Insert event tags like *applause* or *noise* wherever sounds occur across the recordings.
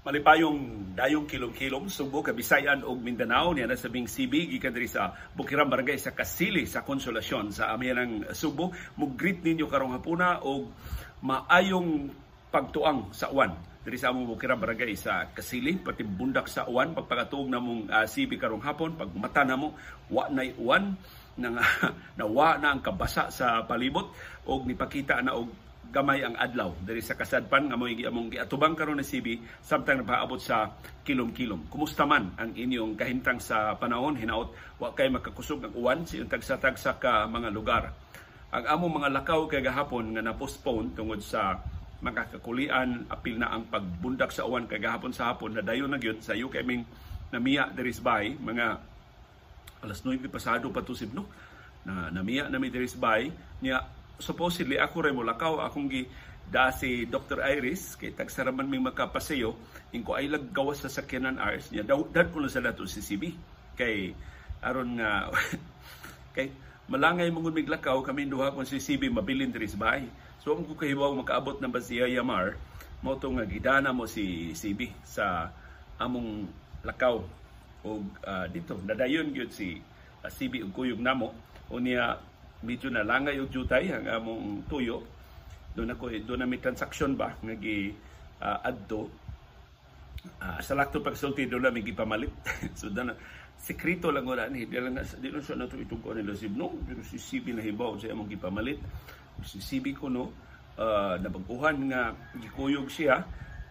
malipayong dayong kilom-kilom Subo, Kabisayan ug Mindanao niya na sabing CB gikan diri sa Bukirang Barangay sa Kasili sa Konsolasyon sa amihanang Subo. Mugreet ninyo karong hapuna og maayong pagtuang sa uwan diri sa among Bukirang Barangay sa Kasili pati bundak sa uwan. Pagpakatuog namong uh, CB karong hapon pag mata namo wa nay uwan nang *laughs* nawa na ang kabasa sa palibot og nipakita na og gamay ang adlaw. Diri sa kasadpan nga mo'y among giatubang karon ni CB samtang napaabot sa kilom-kilom. Kumusta man ang inyong kahintang sa panahon? Hinaot wa kay makakusog ang uwan sa tagsa-tagsa ka mga lugar. Ang among mga lakaw kay gahapon nga na-postpone tungod sa mga kakulian apil na ang pagbundak sa uwan kay gahapon sa hapon. Na dayon na gyud sa UK ming namiya diri bay mga alas 9 pasado pa to sibno. Na namiya na mi diri bay niya supposedly ako rin mo lakaw akong gi da si Dr. Iris kay tagsaraman may makapaseyo in ko ay laggawas sa sakyanan Ars niya. Daw dad ko sa dato si CB kay aron nga *laughs* kay malangay mong miglakaw kami duha kon si CB mabilin diri sa bahay. So ang ko kahibaw makaabot na ba siya Yamar? Mo to nga gidana mo si CB sa among lakaw. Og uh, dito nadayon gyud si uh, CB ug kuyog namo. Unya medyo nalangay og jutay ang among tuyo. Doon ako doon na may transaksyon ba nga gi uh, adto. Uh, sa lakto pagsulti *laughs* doon na may gipamalit. So doon sekreto lang wala ni. Di lang di lang siya nato itong ko nila sibno pero si CB na hibaw sa among gipamalit. Si CB ko no uh, nabaguhan nga gikuyog siya.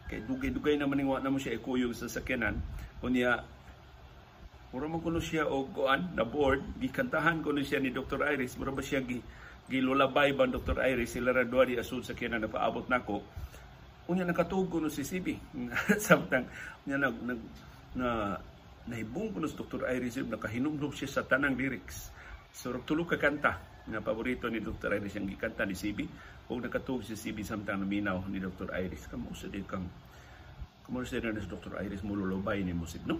Kay dugay-dugay naman ning wa na mo siya ikuyog sa sakyanan. Unya Mura man kuno siya og kuan na board gikantahan kuno siya ni Dr. Iris mura ba siya gi gilulabay ba Dr. Iris sila ra duha di asud sa kina napaabot nako unya nakatuog kuno si CB *laughs* samtang unya nag nag na nahibong kuno si Dr. Iris nakahinumdum siya sa tanang lyrics so tulo ka kanta nga paborito ni Dr. Iris ang gikanta ni CB ug nakatuog si CB samtang naminaw ni Dr. Iris kamo sa di kang kamo sa ni Dr. Iris mululubay ni musik no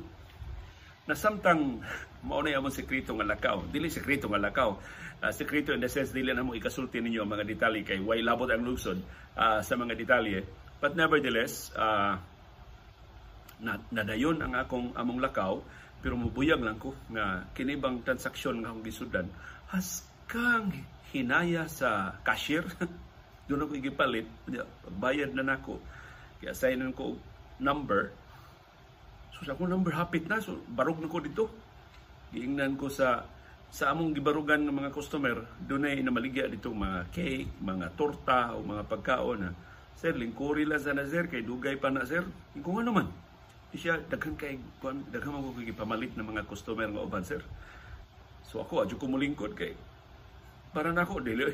na samtang mao na among sekreto nga lakaw. Dili sekreto nga lakaw. Uh, sekreto in the sense dili na mo ikasulti ninyo ang mga detalye kay way labot ang lungsod uh, sa mga detalye. But nevertheless uh, na, nadayon ang akong among lakaw pero mubuyag lang ko nga kinibang transaksyon nga akong gisudan. Haskang hinaya sa cashier. *laughs* Doon ako igipalit. Bayad na nako. Kaya assignan ko number So sa akong number hapit na, so barog na ko dito. Giingnan ko sa sa among gibarugan ng mga customer, doon ay namaligya dito mga cake, mga torta o mga pagkaon na Sir, lingkuri lang sana sir, kay dugay pa na sir. Kung ano man, siya daghan kay daghan mo ko pamalit ng mga customer nga uban sir. So ako adyo ko mulingkod kay para na ako dili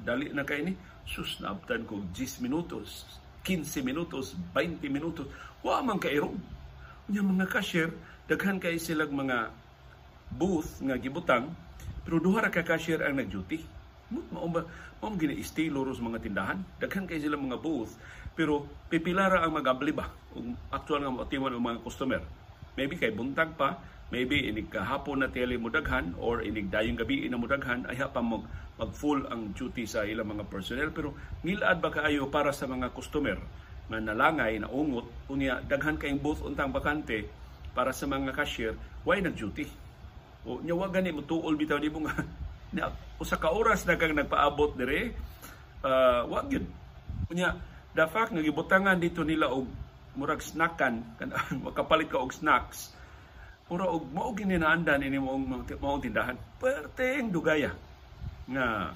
dali na kay ni sus naabtan ko 10 minutos, 15 minutos, 20 minutos. Wa man kay yung mga cashier, daghan kay silang mga booth nga gibutang, pero duha ra ka cashier ang nag-duty. Mao ba mao gini estilo ros mga tindahan. Daghan kay silang mga booth, pero pipila ra ang magabli ba ug actual nga motiwan ang mga customer. Maybe kay buntag pa, maybe inig kahapon na tele mo daghan or inig dayong gabi na mo daghan ay pa mag, mag full ang duty sa ilang mga personnel pero ngilad ba kaayo para sa mga customer nga nalangay na ungot. Unya daghan kayong booth untang bakante para sa mga cashier why nag duty o nya wa gani mo tuol bitaw nimo nga. *laughs* Na usa ka oras na kang nagpaabot dire uh, wa gyud. Unya the fact nga gibutangan dito nila og murag snackan *laughs* kan makapalit ka og snacks mura og mao gininaandan ini mo mao tindahan. Perteng dugaya nga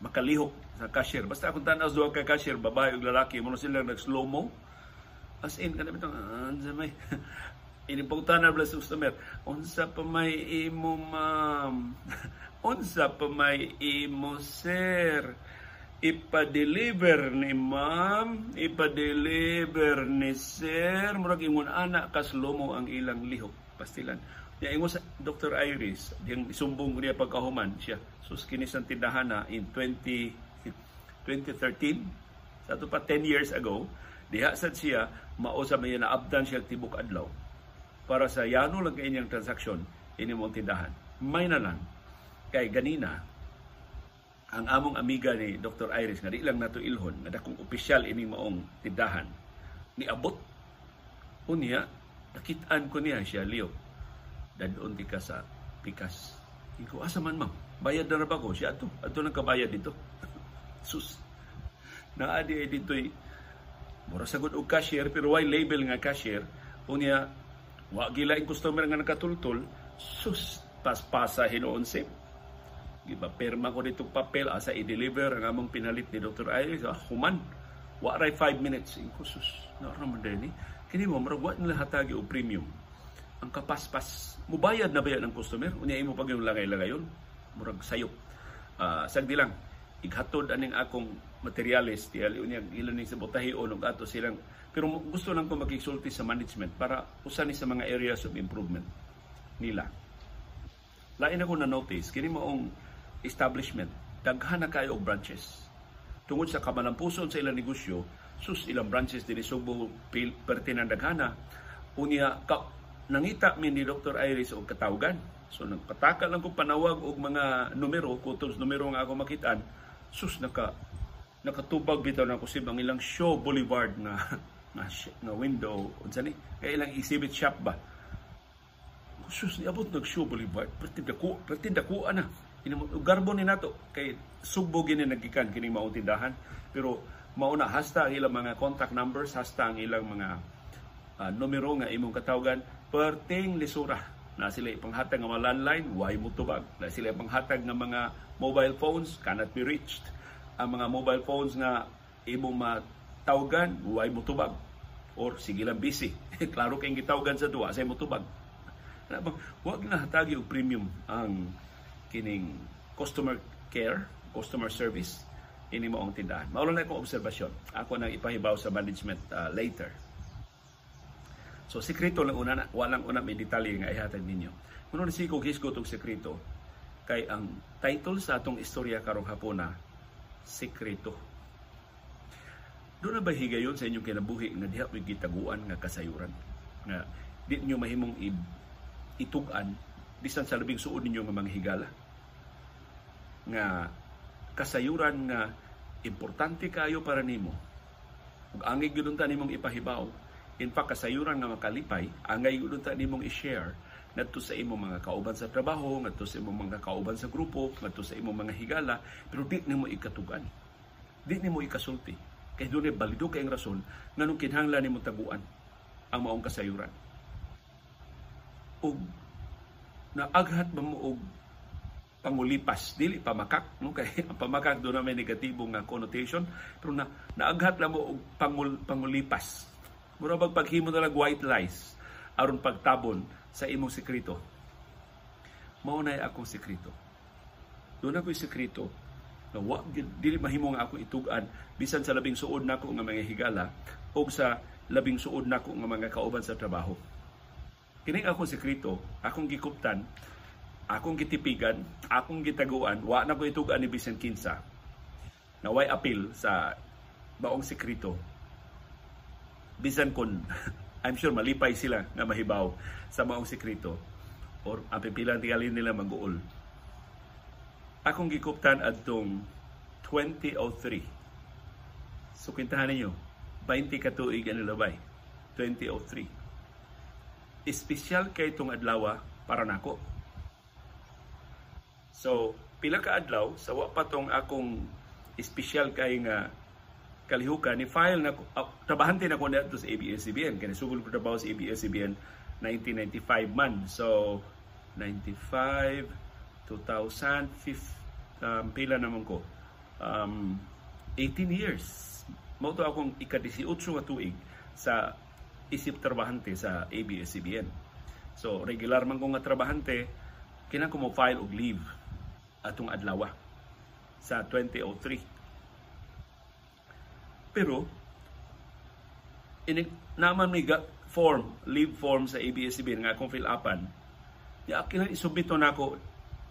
makalihok sa cashier. Basta akong tanaw duha ka cashier, babae ug lalaki, mo sila nag slow mo. As in kana bitong ansa may *laughs* inipungtan na sa customer. Unsa pa may imo ma'am? *laughs* Unsa pa may imo sir? Ipa-deliver ni ma'am, ipa-deliver ni sir. Murag ingon anak kaslomo ang ilang lihok. Pastilan. Ya ingon sa Dr. Iris, yung isumbong niya pagkahuman siya. Sus kinis ang tindahan na in 20 2013 sa to pa 10 years ago diha sad siya mao sa may naabdan siya tibok adlaw para sa yano lang kay inyang transaksyon ini mo tindahan may na lang kay ganina ang among amiga ni Dr. Iris nga di lang nato ilhon nga dakong opisyal ini maong tindahan ni abot Unya, nakitaan ko niya siya, Leo. Dadon ti ka sa pikas. Iko, asa man ma'am? Bayad na ba ko? Siya ato. Ato nang kabayad dito. *laughs* Sus. Naadi ay dito'y mura sagod og cashier pero why label nga cashier unya wa gila yung customer nga nakatultol sus paspasa hinoon sip giba perma ko dito papel asa i-deliver ang among pinalit ni Dr. Iris ah, human wa ray 5 minutes in kusus na raman din ni kini mo murag wa nila hatagi og premium ang kapaspas mubayad na ba yan ang customer? Unya imo pag yung lagay-lagayon murag sayop uh, sagdi lang. Ighatod aning akong materials ti ali unya ilan ni sa botahion ug ato silang pero gusto lang ko makigsulti sa management para usa ni sa mga areas of improvement nila. Lain ako na notice kini moong establishment. Daghan na kayo og branches. Tungod sa kamalampuson sa ilang negosyo sus ilang branches dinhi Subo pertinang daghana unya ka, nangita mi ni Dr. Iris og katawgan. So nagpataka lang ko panawag og mga numero kutos numero nga ako makitaan. Sus naka nakatubag bitaw na kusib ang ilang show boulevard na na, na window. Unsa ni? Kay ilang exhibit shop ba? Sus ni abot nag show boulevard. Pertinda ko pertinda ko ana garbo ni nato. Kay sugbo gini naggikan kini mao tindahan. Pero mauna hasta ang ilang mga contact numbers hasta ang ilang mga uh, numero nga imong katawgan perting lisura na sila ipanghatag nga mga landline way mutubag na sila ipanghatag nga mga mobile phones cannot be reached ang mga mobile phones nga imong matawgan, way mo tubag. Or sige lang busy. *laughs* klaro kayong gitawgan sa duwa, say mo tubag. Huwag na hatagi og premium ang kining customer care, customer service ini mo ang tindahan. Maulo na akong obserbasyon. Ako nang ipahibaw sa management uh, later. So, sekreto lang una na. Walang una may detalye nga ihatag ninyo. Kuno na si kong hisgot sekreto kay ang title sa atong istorya karong hapuna sekreto. Doon na ba higayon sa inyong kinabuhi nga diha may gitaguan nga kasayuran? Nga di niyo mahimong itugan bisan sa labing suod ninyo nga mga higala. Nga kasayuran nga importante kayo para nimo. Ug gyud nimong ipahibaw, in fact kasayuran nga makalipay, angay gyud nimong i-share ngadto sa imong mga kauban sa trabaho, ngadto sa imong mga kauban sa grupo, ngadto sa imong mga higala, pero di nimo ikatugan. Di nimo ikasulti. Kay dunay balido kay ang rason nganong kinahanglan nimo taguan ang maong kasayuran. Og naaghat ba mo og pangulipas dili pamakak no *laughs* kay ang pamakak do na may negatibong nga connotation pero na naaghat lang mo og pangul, pangulipas mura bag paghimo na white lies aron pagtabon sa imong sekreto. Mao na akong sekreto. Doon ako sekreto na wa dili mahimo nga ako itugan bisan sa labing suod nako nga mga higala o sa labing suod nako nga mga kauban sa trabaho. Kini akong sekreto, akong gikuptan, akong gitipigan, akong gitaguan, wa na ko itugan ni bisan kinsa. Na way apil sa baong sekreto. Bisan kon *laughs* I'm sure malipay sila nga mahibaw sa maong sekreto or ang pipilang tingalin nila mag-uol. Akong gikuptan adtong 2003. So kintahan ninyo, 20 katuig ang labay. 2003. Espesyal kay itong adlaw para nako. So, pila ka adlaw sa wa pa tong akong espesyal kay nga kalihukan ni file na uh, trabahante na ko na sa ABS-CBN kaya sugol ko trabaho sa ABS-CBN 1995 man. So 95 2005 um, pila naman ko. Um, 18 years. Mao akong ika-18 nga tuig sa isip trabahante sa ABS-CBN so regular man ko nga trabahante kinang ko mo file og leave atong adlaw sa 2003 pero, inig, naman may form, leave form sa ABS-CBN nga akong fill upan. Ya, kina isubmito na ako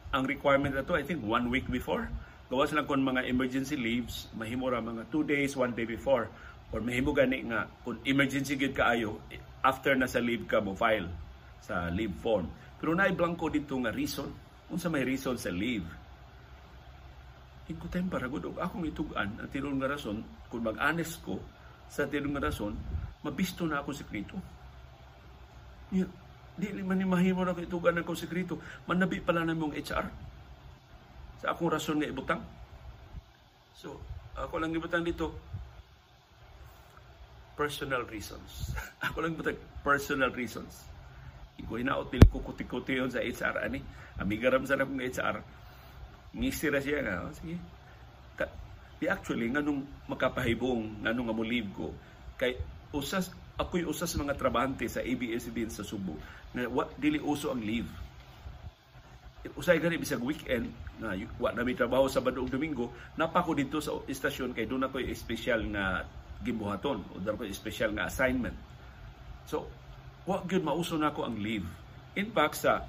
ang requirement na to, I think one week before. Gawas lang kung mga emergency leaves, mahimo ra mga two days, one day before. Or mahimo gani nga, kung emergency gid kaayo, after na sa leave ka mo file sa leave form. Pero naiblanko dito nga reason. Unsa may reason sa leave Hingkutan para gud og akong itugan ang tinulong nga rason kung mag-honest ko sa tinulong nga rason mabisto na ako sekreto. Niya, di man ni mahimo na ko itugan ng sekreto. Manabi pala na mong HR. Sa akong rason nga ibutang. So, ako lang ibutang dito, personal reasons. *laughs* ako lang ibutang personal reasons. Iko hinaot pili ko kuti-kuti sa HR ani. Amigaram sa akong HR. Ngisira siya nga. Oh, sige. Ka, di actually nganong makapahibong nganong nga mo leave ko kay usas ako'y usas mga trabahante sa ABS-CBN sa Subo na wa, dili uso ang leave. Usay gani bisag weekend na wa na may trabaho sa ug Domingo, napako dito sa istasyon kay doon ako special nga gibuhaton o doon ko special nga assignment. So, wa gyud mauso nako ang leave. In fact sa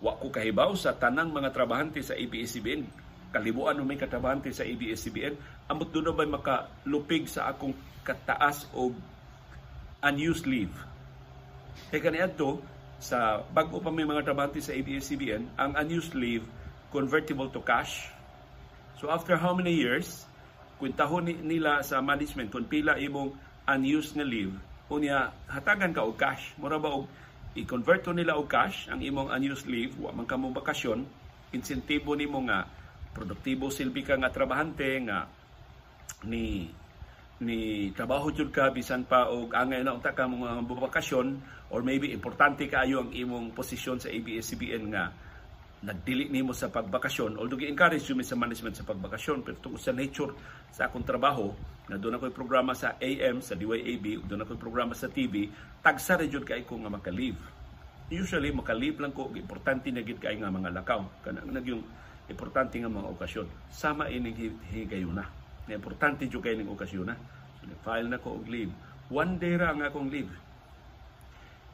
wa ko kahibaw sa tanang mga trabahante sa ABS-CBN kalibuan may katrabahante sa ABS-CBN ambot doon ba makalupig sa akong kataas o unused leave. Kaya kaniadto, sa bago pa may mga trabahante sa ABS-CBN, ang unused leave convertible to cash. So after how many years, kwintahon nila sa management kung pila imong unused na leave, unya hatagan ka og cash. Mura ba og i-convert nila og cash ang imong unused leave, wa man ka mo bakasyon, insentibo nimo nga produktibo silbi ka nga trabahante nga ni ni trabaho jud ka bisan pa og angay na unta ka mga bakasyon or maybe importante kaayo ang imong posisyon sa ABS-CBN nga nagdili nimo sa pagbakasyon although gi-encourage jud sa management sa pagbakasyon pero tungkol sa nature sa akong trabaho na doon ako'y programa sa AM sa DYAB doon ako'y programa sa TV tagsa ra jud kay ko nga maka-leave usually maka-leave lang ko importante na gid kay nga mga lakaw kanang nagyong importante nga mga okasyon sama ining higayuna na importante jud kay ning okasyon na. So, file na ko og leave. One day ra ang akong leave.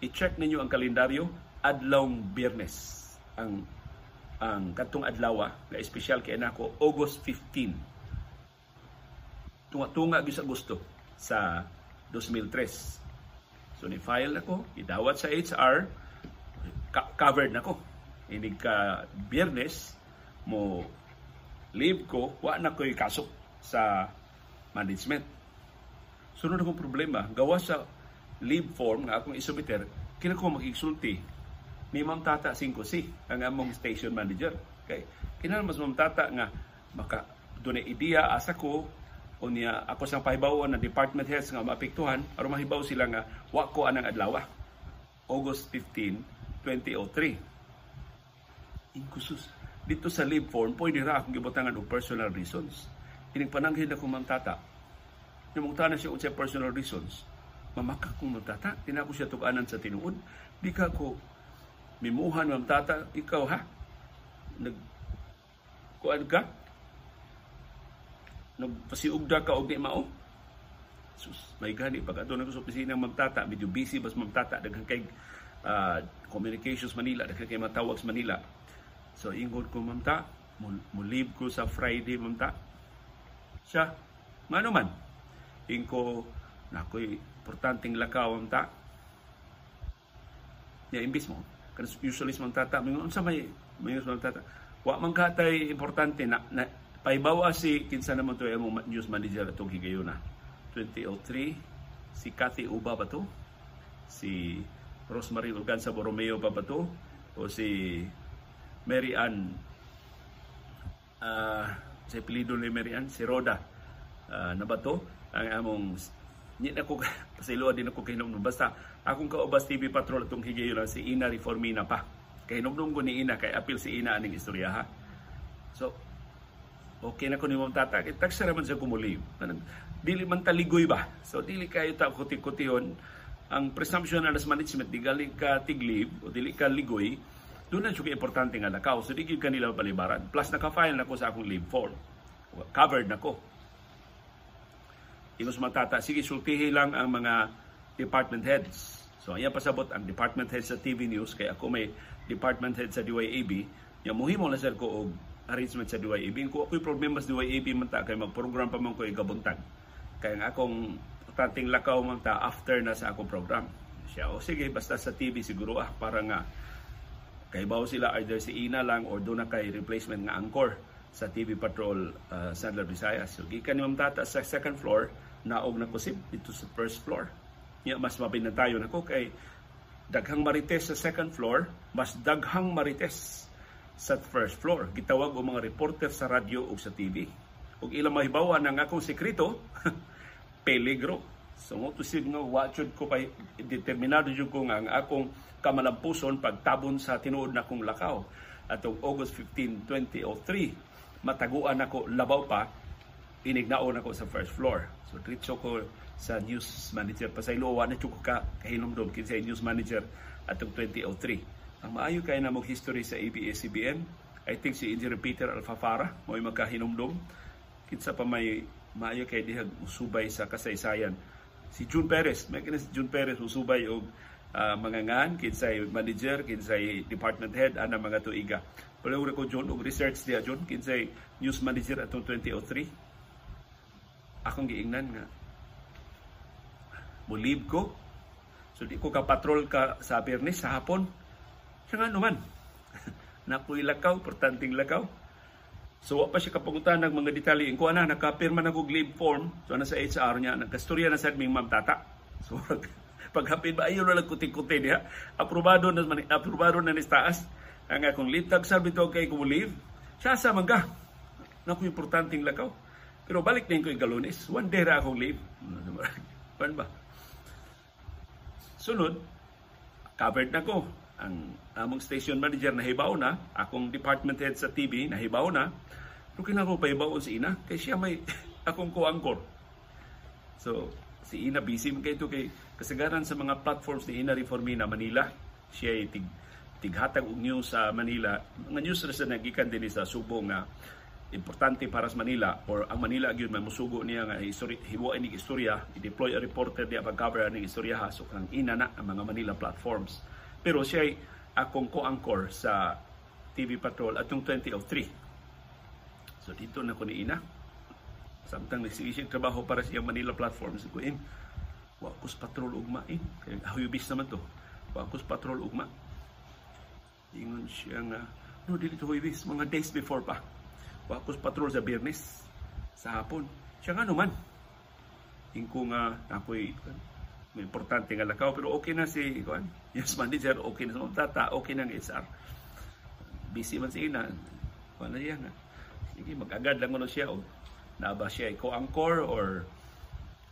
I-check ninyo ang kalendaryo adlawng Biyernes ang ang katong adlaw nga espesyal kay nako August 15 tunga-tunga gyud sa Agosto sa 2003 so ni file nako idawat sa HR ka- covered nako. Inig ka Biyernes mo leave ko wa na ko'y kaso sa management. Sunod akong problema, gawa sa leave form nga akong isubiter, kina ko makigsulti ni Ma'am Tata 5C, ang among station manager. Kay kinahanglan mas Ma'am Tata nga maka dunay ideya asa ko o niya ako sang pahibaw na department heads nga maapektuhan aron mahibaw sila nga wa ko anang adlaw. August 15, 2003. Inkusus. Dito sa leave form, pwede ra akong gibutangan og personal reasons Ining pananghin ako ma'am tata. Yung na siya sa personal reasons. Mamaka kong ma'am tata. Tina ko siya tukanan sa tinuod. Di ka ko mimuhan ma'am tata. Ikaw ha? Nag kuan ka? Nagpasiugda ka og mao? Sus, may gani pag ato na sa opisina ma'am tata. Medyo busy bas ma'am tata. Daghang kay uh, Communications Manila. Daghang kay matawag sa Manila. So ingod ko ma'am ta. Leave ko sa Friday ma'am ta siya. Mano man, ingko na ako'y importanteng lakaw ang ta. Ya, imbis mo. Kan usually man tata, may unsa may may man tata. Wa man katay importante na, na paibawa si kinsa naman to yung news manager atong higayuna. 2003 si Cathy Uba ba to? Si Rosemary Urganza Borromeo pa ba to? O si Mary Ann uh, sa apelido ni Marian, si Roda uh, na bato ang among ni ko *laughs* pasiluan din ako kay hinumdum basta akong kaubas TV patrol atong higayon si Ina Reformina pa kay hinumdum ko ni Ina kay apil si Ina aning istorya ha so okay na ko ni mong tata kay tagsa naman sa kumuli dili man taligoy ba so dili kayo ta kuti-kutihon ang presumption na management di gali ka tiglib o dili ka ligoy doon na siya importante nga nakaw. So, di kanila palibaran. Plus, naka-file na ko sa akong leave form. Covered na ko. Ingos matata, sige, sultihi lang ang mga department heads. So, ayan pasabot ang department heads sa TV News. Kaya ako may department head sa DYAB. Yung muhimo na sir ko og arrangement sa DYAB. Kung ako'y problema sa DYAB man ta, kaya mag-program pa man ko igabuntag. Kaya nga akong tanting lakaw man ta after na sa akong program. Siya, o sige, basta sa TV siguro ah, para nga Kay bawo sila either si Ina lang or doon na kay replacement nga angkor sa TV Patrol uh, Sandler Visayas. So gikan ni Ma'am Tata sa second floor naog na kusip dito sa first floor. Nya mas mabinantayo nako kay daghang marites sa second floor, mas daghang marites sa first floor. Gitawag ang mga reporter sa radyo o sa TV. Ug ilang mahibawan ang akong sekreto, *laughs* peligro. So mo to sig nga ko pa determinado jud ko nga ang akong kamalampuson pagtabon sa tinuod na kong lakaw. Atong August 15, 2003, mataguan ako labaw pa inignaon ako sa first floor. So diretso ko sa news manager. Pasaylo wa na ko ka kahinomdom kinsa news manager atong 2003. Ang maayo kay na history sa ABS-CBN, I think si Engineer Peter Alfafara mo magkahinomdom kinsa pa may maayo kay dihag usubay sa kasaysayan. Si June Perez may kini si June Perez usubay og uh, mga ngan kinsay manager kinsay department head ana mga tuiga. Palaw ko John og research dia John kinsay news manager atong 2003 akong giingnan nga mulib ko so di ko ka patrol ka sa Bernes sa hapon siya nga naman *laughs* napoy lakaw importanteng lakaw So wa pa siya kapungutan ng mga detalye. Kung ana nakapirma na kog leave form, so ana sa HR niya, nagkastorya na sad ming ma'am tata. *laughs* So *laughs* paghapit ba ayo na lang kuti-kuti diha. Aprobado na man aprobado na ni taas ang akong leave tag sabi to kay ko leave. Siya sa man ka. Naku importanteng lakaw. Pero balik din ko yung galones. One day ra akong leave. *laughs* Pan ba? Sunod, covered na ko ang among station manager na hibaw na, akong department head sa TV na hibaw na, pero kinako pa hibaw si Ina, kay siya may *laughs* akong co-anchor. So, si Ina busy man kay kay kasagaran sa mga platforms ni Ina Reformina Manila. Siya ay tig, tighatag og news sa Manila. Mga news na sa nagikan din sa Subo nga importante para sa Manila or ang Manila gyud may musugo niya nga history hiwa ni istorya i-deploy a reporter diya pag-cover ni istorya ha so kang ina na ang mga Manila platforms pero siya ay akong co-anchor sa TV Patrol atong 2003. So dito na ko ni Ina. Samtang nagsiisip trabaho para sa Manila platform sa kuin. Wa kus patrol ugma eh. Kaya huyubis naman to. Wa kus patrol ugma. Ingon siya nga, no, dili to huyubis. Mga days before pa. Wa kus patrol sa Biyernes. Sa hapon. Siya nga naman. Ingko nga ako'y may importante nga lakaw pero okay na si kuan yes manager okay na sa tata okay na ng HR busy man si ina kuan na siya nga sige magagad lang ano siya o naba siya ko anchor or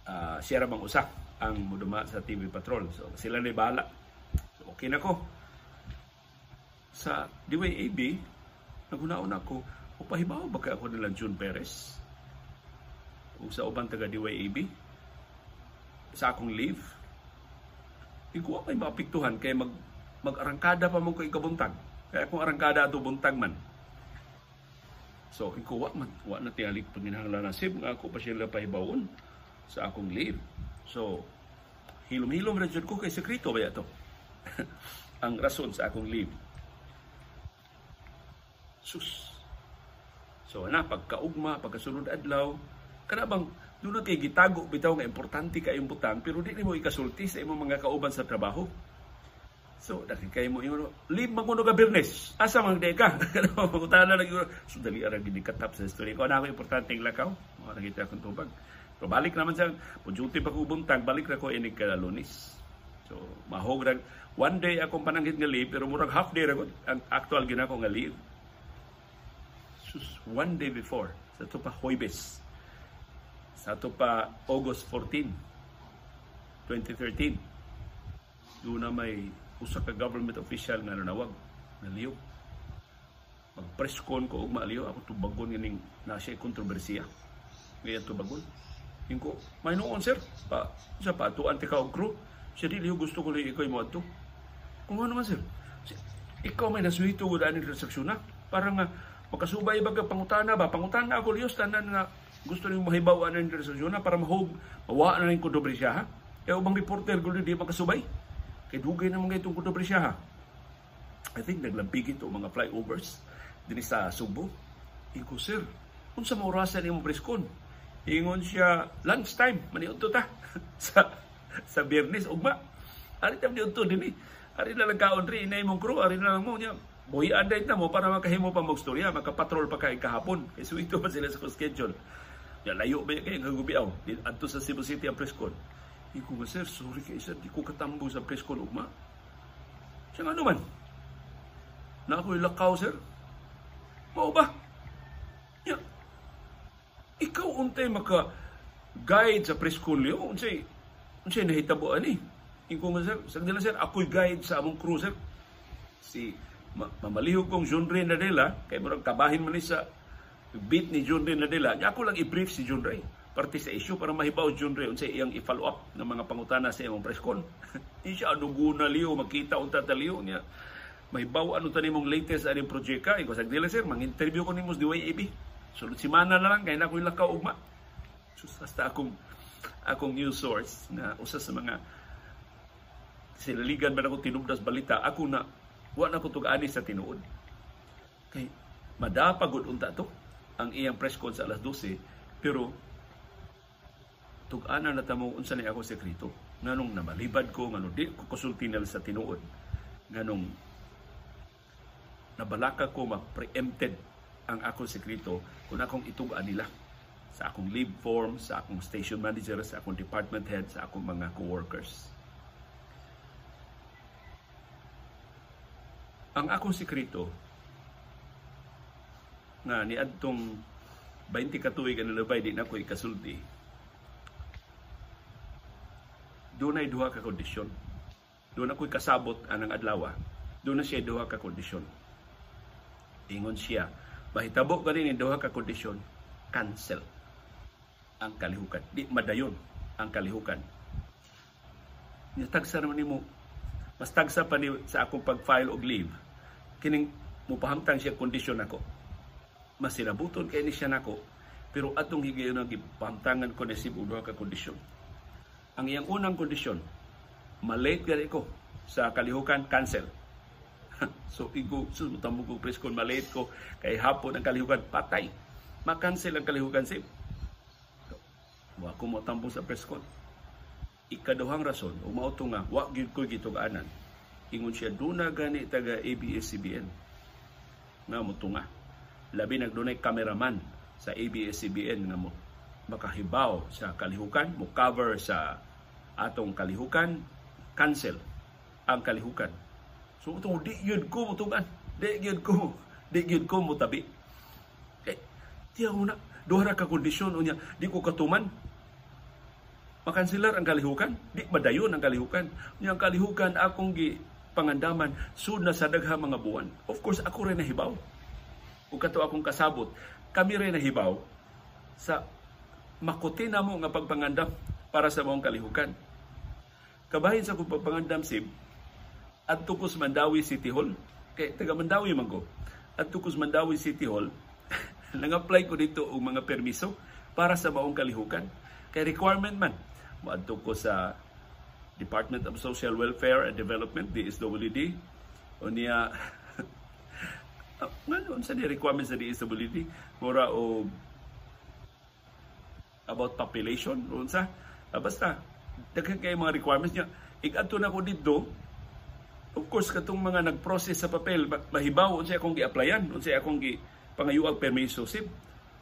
uh, siya ramang usa ang muduma sa TV Patrol so sila na bahala so, okay na ko sa DYAB nagunaon ako o pahibaw ba kay ako nila June Perez o sa ubang taga DYAB sa akong leave. Ikaw may maapiktuhan kay mag mag-arangkada pa mo ko ikabuntag. Kaya kung arangkada ato buntag man. So, ikaw wa man, wa na tiyalik paginahanglan na nga ako pa sila pahibawon sa akong leave. So, hilom-hilom ra ko kay sekreto ba to? *laughs* ang rason sa akong leave. Sus. So, na pagkaugma, pagkasunod adlaw, kana bang Doon kay gitago bitaw nga importante ka butang pero di mo ikasulti sa imong mga kauban sa trabaho. So, dahil kayo mo yung leave maguno ka Bernes. Asa man di ka? *laughs* Pangutana lang yun. So, dali arang ginikatap sa story ko. Ano ako importante yung lakaw? Mga nakita akong tubag. So, balik naman sa, duty pa ko buntag, balik na ko inig ka lunis. So, mahog rag. One day akong pananghit nga leave, pero murag half day rag ang actual ginako nga leave. Sus, one day before, sa ito pa, Hoybes sa ato pa August 14, 2013. Doon na may usa ka government official nga nanawag, naliw. Mag-press con ko og maaliw ako tubagon ning na siya kontrobersiya. Ngayon tubagon. Ingko, may noon sir, pa sa pa tuan ti ka og crew. Siya dili gusto ko lang ikaw mo ato. Kung ano man sir, ikaw may nasuhito ko daan transaksyon na. Para nga makasubay ba ka? Pangutana ba? Pangutana ako liyos tanan nga gusto niyo mahibaw ano yung resolution para mahog mawa na rin kudobre siya ha? Kaya ubang reporter gulo di makasubay. Kay dugay na mga itong siya ha? I think naglambig ito mga flyovers din sa Subo. Iko sir kung sa maurasan yung preskon ingon siya lunch time maniudto ta. *laughs* Sa sa Biyernes ugma. Ari tam di udto dinhi ari na lang kaon ri inay mong crew ari na lang mo niya Boy, anday na mo para makahimo pa mo storya, makapatrol pa kay kahapon. *laughs* Kay suwito pa sila sa schedule. Ya layo ba kay nga gubiaw adto sa Cebu City ang press con. Iko nga sir, sorry kay sir, di ko katambo sa press con ugma. Siya nga naman. Na ako'y lakaw, sir. Mao ba? Ya. Ikaw untay maka guide sa preskolyo. Unsay unsay nahitabo ani? Ingko nga sir, sagdila sir, ako'y guide sa among crew sir. Si mamalihog kong John Ray Nadela, kay murag kabahin man sa beat ni John Ray Nadela. Nya ako lang i-brief si John Ray parte sa issue para mahibaw John Ray unsay iyang i-follow up ng mga pangutana sa imong press con. *laughs* Di siya aduguna liyo makita unta taliyo niya. Mahibaw ano tani mong latest aning projeka iko sa dila sir mang interview ko nimo sa DYAB. Sulod semana na lang kay na ko lakaw ugma. Sus hasta akong akong news source na usa sa mga silaligan man ako tinubdas balita ako na wa na ko tug-ani sa tinuod. Kay madapagod unta to ang iyang press con sa alas 12 pero tug-ana na tamo unsa ni ako sekreto nganong namalibad ko nganong di ko konsulti nila sa tinuod nganong nabalaka ko ma-preempted ang akong sekreto kung akong itugaan nila sa akong leave form, sa akong station manager, sa akong department head, sa akong mga co-workers. Ang akong sekreto nga ni adtong 20 katuig ang nalabay di na ko ikasulti doon ay duha ka kondisyon. Doon ako'y kasabot anang adlaw. Doon na siya duha ka kondisyon. Ingon siya, mahitabo ka yung duha ka kondisyon, cancel ang kalihukan. Di madayon ang kalihukan. Tagsa naman ni mo, mas tagsa pa ni sa akong pag-file og leave, kining mupahamtang siya kondisyon ako. Mas sinabuton kay ni siya nako, pero atong higayon ang gipahamtangan ko ni duha ka kondisyon ang iyang unang kondisyon, malate gani ko sa kalihukan, cancel. *laughs* so, igo, susutamo ko press kon malate ko, kay hapon ang kalihukan, patay. Ma-cancel ang kalihukan, sip. Wa ko mo tambong sa press con. Ikaduhang rason, umauto nga, wa gyud ko gituganan. Ingon siya, duna gani taga ABS-CBN. Nga mo tunga. Labi nagdunay cameraman sa ABS-CBN nga mo makahibaw sa kalihukan, mo cover sa atong kalihukan, cancel ang kalihukan. So ito, di yun ko mutungan. Di yun ko. Di yun ko mutabi. Eh, tiyaw na. Duha ka kondisyon unya, di ko katuman. Makansilar ang kalihukan. Di madayon ang kalihukan. Unya ang kalihukan akong gi pangandaman sud na sa dagha mga buwan. Of course, ako rin nahibaw. Ug kato akong kasabot, kami rin nahibaw sa makuti na mo nga pagpangandam para sa mong kalihukan. Kabahin sa kong pagpangandam sib, at tukos Mandawi City Hall, kay taga Mandawi man ko, at tukos Mandawi City Hall, *laughs* nang-apply ko dito og mga permiso para sa maong kalihukan. Kay requirement man, maadto ko sa Department of Social Welfare and Development, DSWD, o niya, *laughs* ano, sa ni requirements sa DSWD, mura o about population, unsa, ah, basta, daghan kay mga requirements niya. Igadto na ko dito, of course, katong mga nag-process sa papel, mahibaw, unsay akong gi-applyan, unsay akong gi pangayuag permiso sib.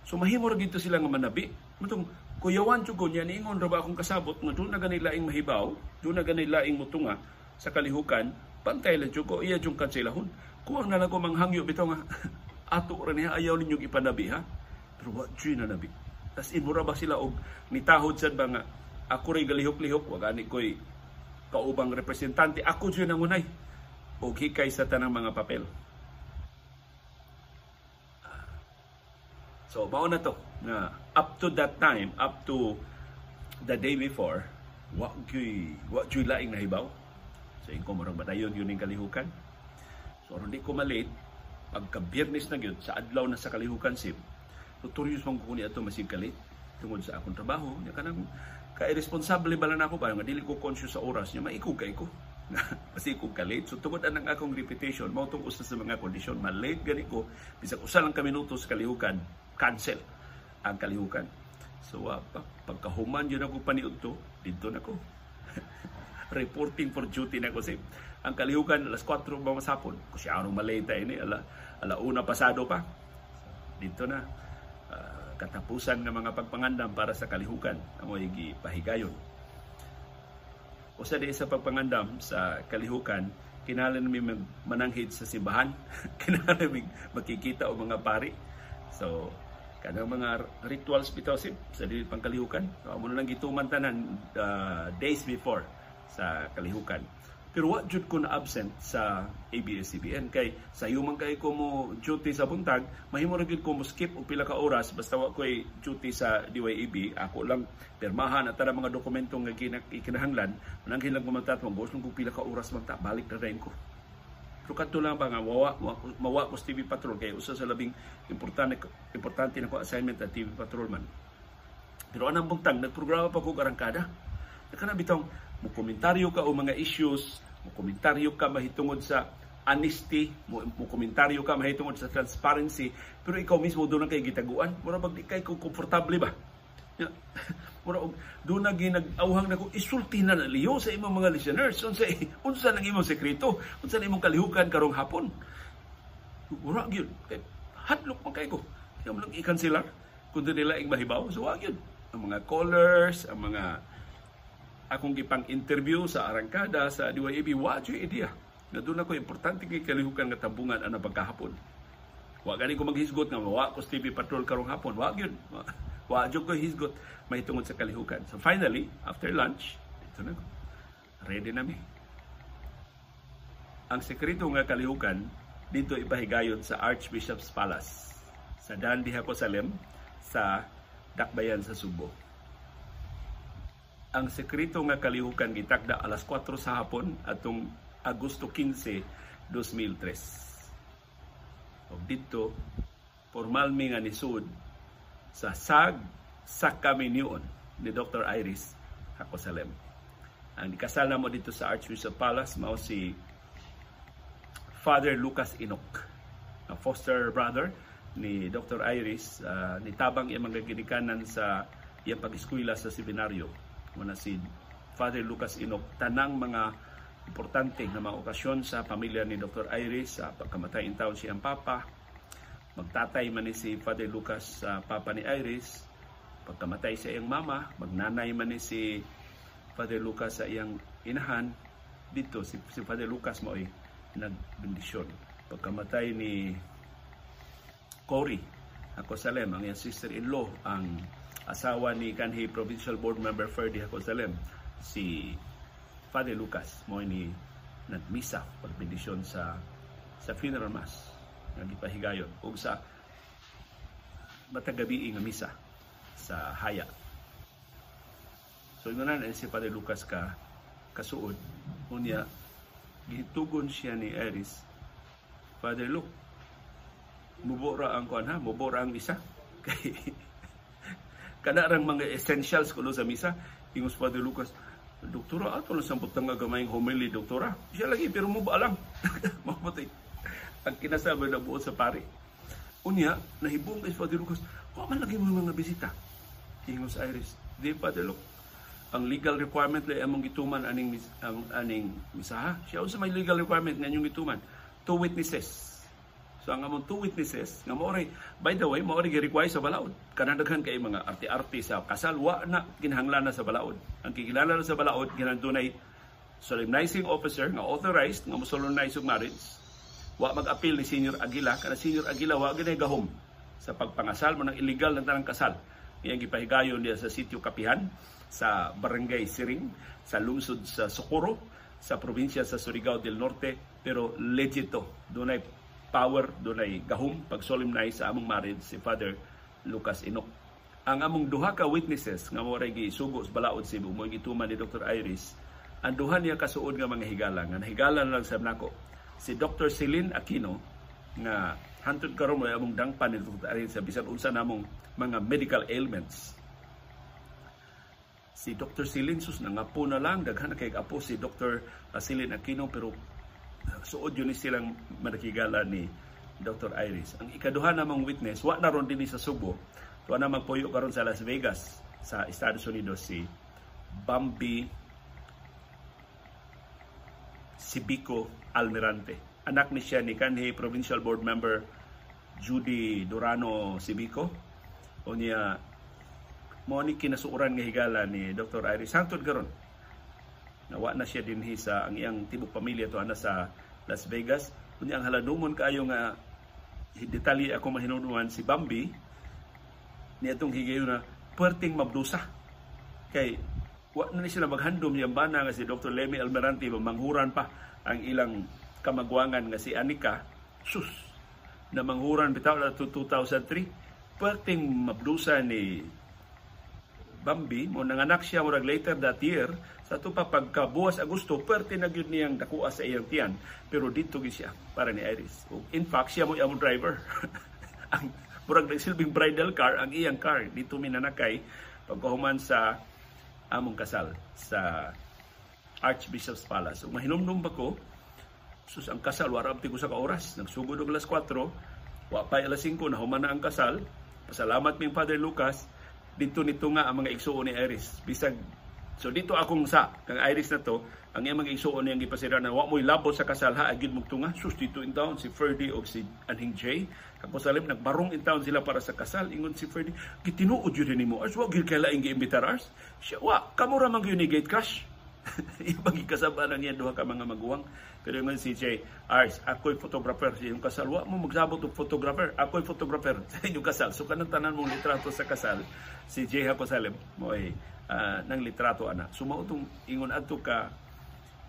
So mahimo ra gito sila nga manabi. Matong kuyawan ko niya niingon ra ba akong kasabot nga doon na ganay laing mahibaw, doon na ganay laing mutunga sa kalihukan, pantay lang jud ko iya jung kanselahon. Kuwang na lang ko manghangyo bitaw nga *laughs* ato ra niya ayaw ninyo ipanabi ha. Pero wa na nabi. Tas inmura ba sila og nitahod sad ba nga ako ray galihok-lihok wag ani koy kaubang representante ako jud nangunay og hikay sa tanang mga papel. So, mao na to na up to that time, up to the day before, wa gyud wa gyud laing nahibaw. So, ingko marang badayon yun yung kalihukan. So, aron di ko malate, pagka biyernes na gyud sa adlaw na sa kalihukan sim, notorious mong kuni ato masig kalit tungod sa akong trabaho. Nya kanang ka-irresponsable ba lang ako ba nga dili ko conscious sa oras nya maikog kay ko. *laughs* Kasi kung kalit. So tungod ang akong reputation, mao tong sa mga kondisyon, malate gani ko, bisag usa lang ka minuto sa kalihukan, cancel ang kalihukan. So uh, pagkahuman yun ako paniudto, dito na ko. *laughs* Reporting for duty na ko si ang kalihukan alas 4 ba masapon. Kasi anong malate ini ala ala una pasado pa. Dito na uh, katapusan ng mga pagpangandam para sa kalihukan amoy gipahigayon. Usa di sa pagpangandam sa kalihukan kinahanglan mi mananghid sa simbahan *laughs* kinahanglan mi makikita og mga pari so kanang mga rituals bitaw sa dili pangkalihukan. So amo lang gituman tanan uh, days before sa kalihukan. Pero wa jud ko na absent sa ABS-CBN kay sa man kay ko mo duty sa buntag mahimo ra gid ko mo skip og pila ka oras basta wa koy duty sa DYAB ako lang permahan at mga dokumento nga kinahanglan nang hinlang ko magtat mo gusto ko pila ka oras magta balik na rin ko pero kadto lang ba nga mawa mawa ko TV Patrol kay usa sa labing importante importante na ko assignment at TV Patrolman pero anang buntag nagprograma pa ko arangkada kana bitong mo ka o mga issues, mo ka mahitungod sa honesty, mo, ka mahitungod sa transparency, pero ikaw mismo doon na kay gitaguan, mura bag di komportable ba? *laughs* mura og doon na ginag-awhang nako isulti na liyo sa imong mga listeners. Unsa unsa nang imong sekreto? Unsa nang imong kalihukan karong hapon? Mura gyud. Kay hadlok man kay ko. Kaya mo lang i-cancelar. Kung nila ing mahibaw so wag yun ang mga callers ang mga akong gipang interview sa arangkada sa DYAB wa jud idea. Nga doon ako importante kay kalihukan nga tabungan ana pagkahapon. Wa gani ko maghisgot nga wa ko TV patrol karong hapon. Wa gyud wa jud ko hisgot mahitungod sa kalihukan. So finally after lunch dito na ko. Ready na mi. Ang sekreto nga kalihukan dito ipahigayon sa Archbishop's Palace. Sa Dandi Jerusalem sa Dakbayan sa Subo. Ang sekreto nga kalihukan gitakda alas 4 sa hapon atong Agosto 15, 2003. Og dito formal mi nga nisud sa sag sa kaminion ni Dr. Iris Hakosalem. Ang ikasal mo dito sa Archbishop Palace mao si Father Lucas Inok, ang foster brother ni Dr. Iris, uh, nitabang iyang mga ginikanan sa iyang pag-eskwela sa seminaryo muna si Father Lucas Inok tanang mga importante nga mga okasyon sa pamilya ni Dr. Iris sa pagkamatay in taon siyang papa magtatay man ni si Father Lucas sa papa ni Iris. Pagkamatay sa iyang mama magnanay man ni si Father Lucas sa iyang inahan. Dito si, si Father Lucas mo ay nagbendisyon. Pagkamatay ni Cory ako Salem ang iyang sister-in-law ang asawa ni kanhi Provincial Board Member Ferdi Hakosalem, si Father Lucas mo ni nagmisa pagbendisyon sa sa funeral mass nga gipahigayon sa matagabi nga misa sa haya. So na si Father Lucas ka kasuod unya gitugon siya ni Eris Father Luke mubora ang kuan ha mubora ang misa *laughs* kay kada rang mga essentials kuno sa misa ingos Father Lucas Doktora, ato lang sampot nga gamayng homily, doktora. Siya lagi, pero mo ba alam? *laughs* Mamatay. Ang kinasabi na buo sa pari. Unya, nahibong kay Father Lucas, wa man lagi mo mga bisita. Ingos Iris, di Father Luke. Ang legal requirement lay among gituman aning ang aning misaha. Siya sa may legal requirement nga yung gituman. Two witnesses So ang among two witnesses nga mo by the way, mo ori require sa balaod. Kanadaghan kay mga arti-arti sa kasal wa na kinahanglan na sa balaod. Ang kikilala na sa balaod kinahanglan solemnizing officer nga authorized nga mo-solemnize og marriage. Wa mag-appeal ni Senior Aguila kana Senior Aguila wa gyud gahom sa pagpangasal mo ng illegal na tanang kasal. Iyang gipahigayon niya sa sitio Kapihan sa Barangay Siring sa lungsod sa Socorro sa probinsya sa Surigao del Norte pero legito dunay power dunay gahom pag solemnize sa among marriage si Father Lucas Inok. Ang among duha ka witnesses nga mo ray gisugo sa balaod si mo gituman ni Dr. Iris, ang duha niya kasuod nga mga higala nga nahigala lang sa nako si Dr. Celine Aquino nga hantod karon mo among dangpan ni Dr. Iris sa bisan unsa namong mga medical ailments si Dr. Celine sus nangapo na lang daghan kay apo si Dr. Celine Aquino pero suod yun silang manakigala ni Dr. Iris. Ang ikaduha namang witness, wa na ron din sa Subo, wa na magpuyo karon sa Las Vegas sa Estados Unidos si Bambi Sibico Almirante. Anak ni siya ni kanhi Provincial Board Member Judy Durano Sibico. O niya mo ni kinasuuran nga higala ni Dr. Iris Hangtod karon nawa na siya dinhi sa ang iyang tibok pamilya to ana sa Las Vegas unya ang haladumon kaayo nga detalye ako mahinungduman si Bambi ni atong higayon na perting mabdusa kay wa na ni sila maghandom yung bana nga si Dr. Lemmy Almirante manghuran pa ang ilang kamagwangan nga si Anika sus. Na manghuran bitaw na 2003 perting mabdusa ni Bambi mo nanganak siya murag later that year sa to pa pagkabuwas Agosto perte na gyud niyang dakuha sa iyang tiyan. Pero dito gi siya para ni Iris. In fact siya mo iyang driver. *laughs* Ang murag nagsilbing bridal car ang iyang car dito minanakay pagkahuman sa among kasal sa Archbishop's Palace. So mahinumdum ba ko sus ang kasal wala ko sa ka oras nagsugod og alas 4 wa pa alas 5 na human na ang kasal. Pasalamat ming Father Lucas. Dito nito nga ang mga igsuon ni Iris. Bisag So dito akong sa kang Iris na to, ang iyang mga igsuon niyang gipasira na wa mo'y labot sa kasal ha agid mo tunga sus dito in town si Ferdy o si Anhing J. Ako salim nagbarong in town sila para sa kasal ingon si Ferdy gitinuod yun nimo as wa gid kala ing giimbitar ars. Siya wa kamo ra man gyud gate crash. *laughs* Ibang kasabanan niya duha ka mga maguwang. Pero yung Jay, Ars, ako'y photographer sa inyong kasal. Wa mo magsabot og photographer. Ako'y photographer *laughs* sa inyong kasal. So kanang tanan mong litrato sa kasal, si Jay Hakosalem mo ay uh, nang litrato ana. Sumao so, ingon adto ka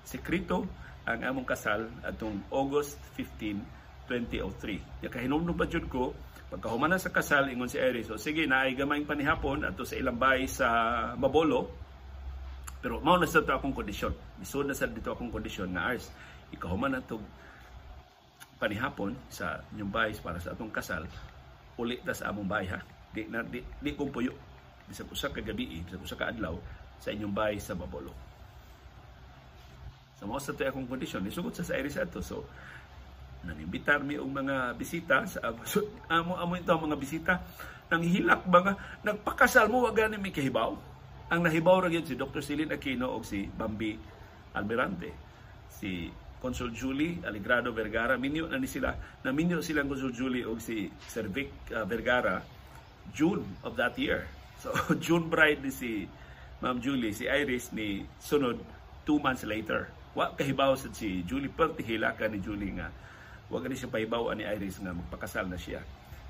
sekreto ang among kasal atong August 15, 2003. Ya kahinumdum pa jud ko pagkahuman sa kasal ingon si Iris, so sige naay gamayng panihapon ato sa ilang bahay sa Mabolo pero mao na sa akong kondisyon. Isod na sa dito akong kondisyon nga ars ikahuman na itong panihapon sa inyong bahay para sa atong kasal, uli ta sa among bahay ha. Di, na, di, di kong puyo. Bisag usa ka gabi, bisag usa ka adlaw sa inyong bahay sa Babolo. Sa mga sa akong kondisyon, isugot sa sa Iris ato. So, nanimbitar mi og mga bisita sa so, amo amo ito mga bisita nang hilak ba nga nagpakasal mo wag gani mi kahibaw ang nahibaw ra si Dr. Celine Aquino og si Bambi Almirante si Consul Julie Aligrado Vergara minyo na ni sila na minyo silang Consul Julie og si Sir Vic uh, Vergara June of that year *laughs* so June bride ni si Ma'am Julie si Iris ni sunod two months later wa kahibaw sa si Julie perti hilaka ni Julie nga wa gani siya pahibaw ni Iris nga magpakasal na siya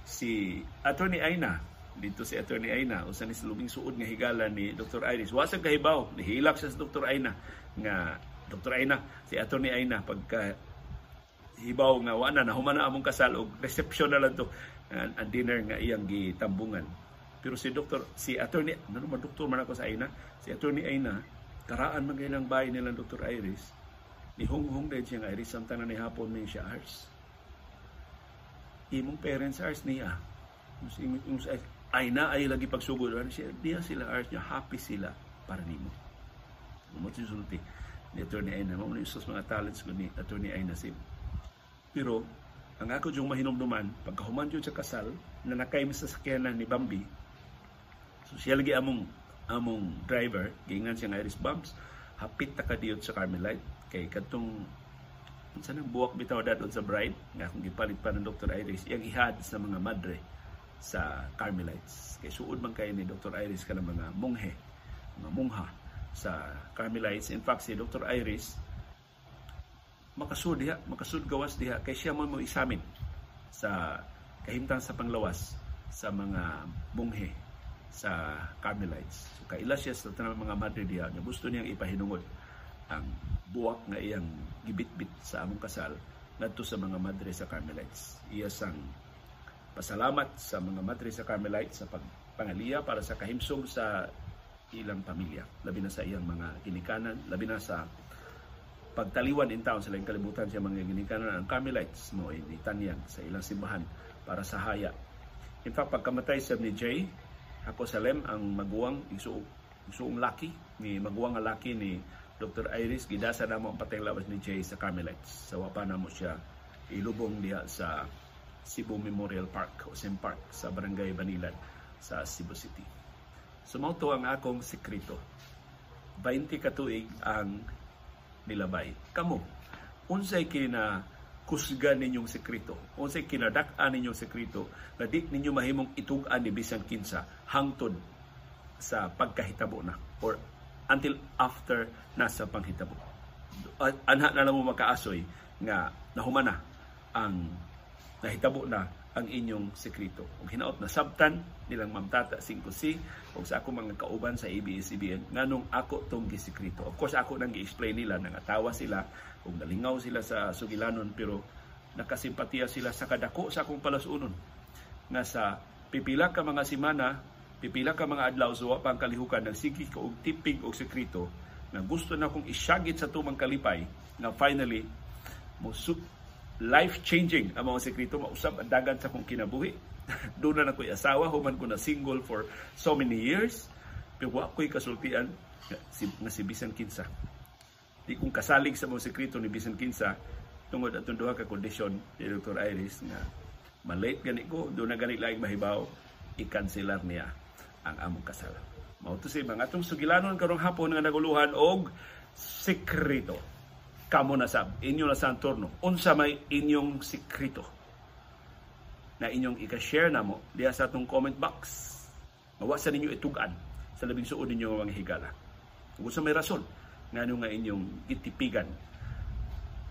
si Attorney Aina dito si Attorney Aina usa ni luming suod nga higala ni Dr. Iris wa sa kahibaw nihilak siya sa Dr. Aina nga Dr. Aina, si Attorney Aina, pagka hibaw nga wala na human na among kasal og reception na lang to ang, ang dinner nga iyang gitambungan pero si Dr. si attorney ano man doktor man ako sa Aina si attorney Aina karaan man kailang bahay nila Dr. Iris ni hung din siya nga Iris samtang na ni hapon may siya ars imong parents ars niya imong Aina ay lagi pagsugod siya diya sila ars niya happy sila para nimo mo sulti ni Attorney Aina. Mao ni sa mga talents ko ni Attorney Aina Sim. Pero ang ako yung mahinumduman, pagkahuman yun sa kasal, na nakay sa sakyanan ni Bambi, so siya lagi among among driver, gingan siya nga Iris Bumps, hapit ta kadiyot sa Carmelite, kay katong sa nang buwak bitaw dadon sa bride, nga kung gipalit pa ng Dr. Iris, iyang ihad sa mga madre sa Carmelites. Kay suod man kay ni Dr. Iris ka ng mga monghe, mga mungha, sa Carmelites. In fact, si Dr. Iris, makasud diha, makasud gawas diha, kay siya mo mo isamin sa kahimtang sa panglawas sa mga munghe sa Carmelites. So, kaila siya sa tanang mga madre diha, na gusto niyang ipahinungod ang buwak nga iyang gibitbit sa among kasal ngadto sa mga madre sa Carmelites. Iya sang pasalamat sa mga madre sa Carmelites sa pagpangaliya para sa kahimsong sa ilang pamilya. Labi na sa iyang mga ginikanan, labi na sa pagtaliwan in town, sila kalibutan siya mga ginikanan, ang Carmelites mo ay Tanyang sa ilang simbahan para sa haya. In fact, pagkamatay sa ni Jay, ako Salem, ang maguwang isu isuong laki, ni maguwang laki ni Dr. Iris, gidasa na mo ang patay lawas ni Jay sa Carmelites. Sa wapa na mo siya ilubong diha sa Cebu Memorial Park o Sim Park sa Barangay Banilan sa Cebu City. Sumauto ang akong sekreto. 20 katuig ang nilabay. Kamo, unsay kina kusga ninyong sekreto, unsay kinadak-an ninyong sekreto na di ninyo mahimong itug-an ni bisan kinsa hangtod sa pagkahitabo na or until after nasa panghitabo. Anha na lang mo makaasoy nga nahuman na ang nahitabo na ang inyong sekreto. Kung hinaot na sabtan nilang mamtata 5C o sa ako mga kauban sa ABS-CBN nganong ako tong gisekreto. Of course ako nang gi-explain nila nangatawa sila kung nalingaw sila sa sugilanon pero nakasimpatiya sila sa kadako sa akong palasunon nga sa pipila ka mga simana pipila ka mga adlaw sa so, pang kalihukan ng sige ko og tipig og sekreto na gusto na kong isyagit sa tumang kalipay na finally mo life-changing ang mga sekreto mausap ang dagan sa kong kinabuhi. *laughs* Doon na ako'y asawa, human ko na single for so many years. Pero wa ko'y kasultian nga si, Bisan Kinsa. Di kong kasalig sa mga sekreto ni Bisan Kinsa tungod atong duha ka kondisyon ni Dr. Iris nga malate gani ko, doon na gani laing mahibaw, i-cancelar niya ang among kasal. Mao to si mga atong sugilanon karong hapon nga naguluhan og sekreto kamo na sab. Inyo na sa turno. Unsa may inyong sekreto na inyong ika-share namo diha sa atong comment box? Mawa sa ninyo itugan sa labing suod ninyo mga higala. Kung sa may rason ngano nga inyong itipigan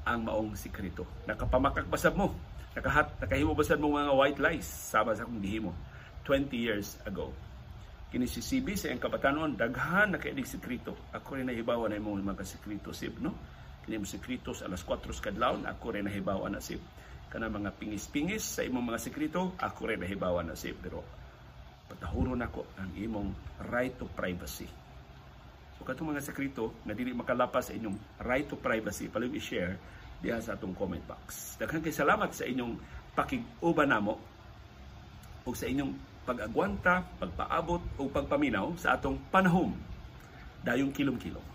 ang maong sekreto nakapamakak basab mo nakahat nakahimo basab mo mga white lies sama sa akong gihimo 20 years ago. Kini si CB sa ang kabatanon daghan na kay sekreto ako rin nahibawa na imong mga sekreto sib no kini sekreto sa alas 4 kadlawon ako rin nahibawan na sip kana mga pingis-pingis sa imong mga sekreto ako rin nahibawan na sip pero patahuron nako ang imong right to privacy. So katong mga sekreto na dili makalapas sa inyong right to privacy palihog i-share diha sa atong comment box. Daghang kay salamat sa inyong pakig-uban namo ug sa inyong pag-agwanta, pagpaabot o pagpaminaw sa atong panahom dayong kilom-kilom.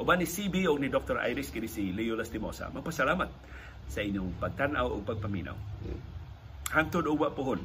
Uban ni CB o ni Dr. Iris kini si Leo Lastimosa. Magpasalamat sa inyong pagtanaw o pagpaminaw. Hangtod uwa pohon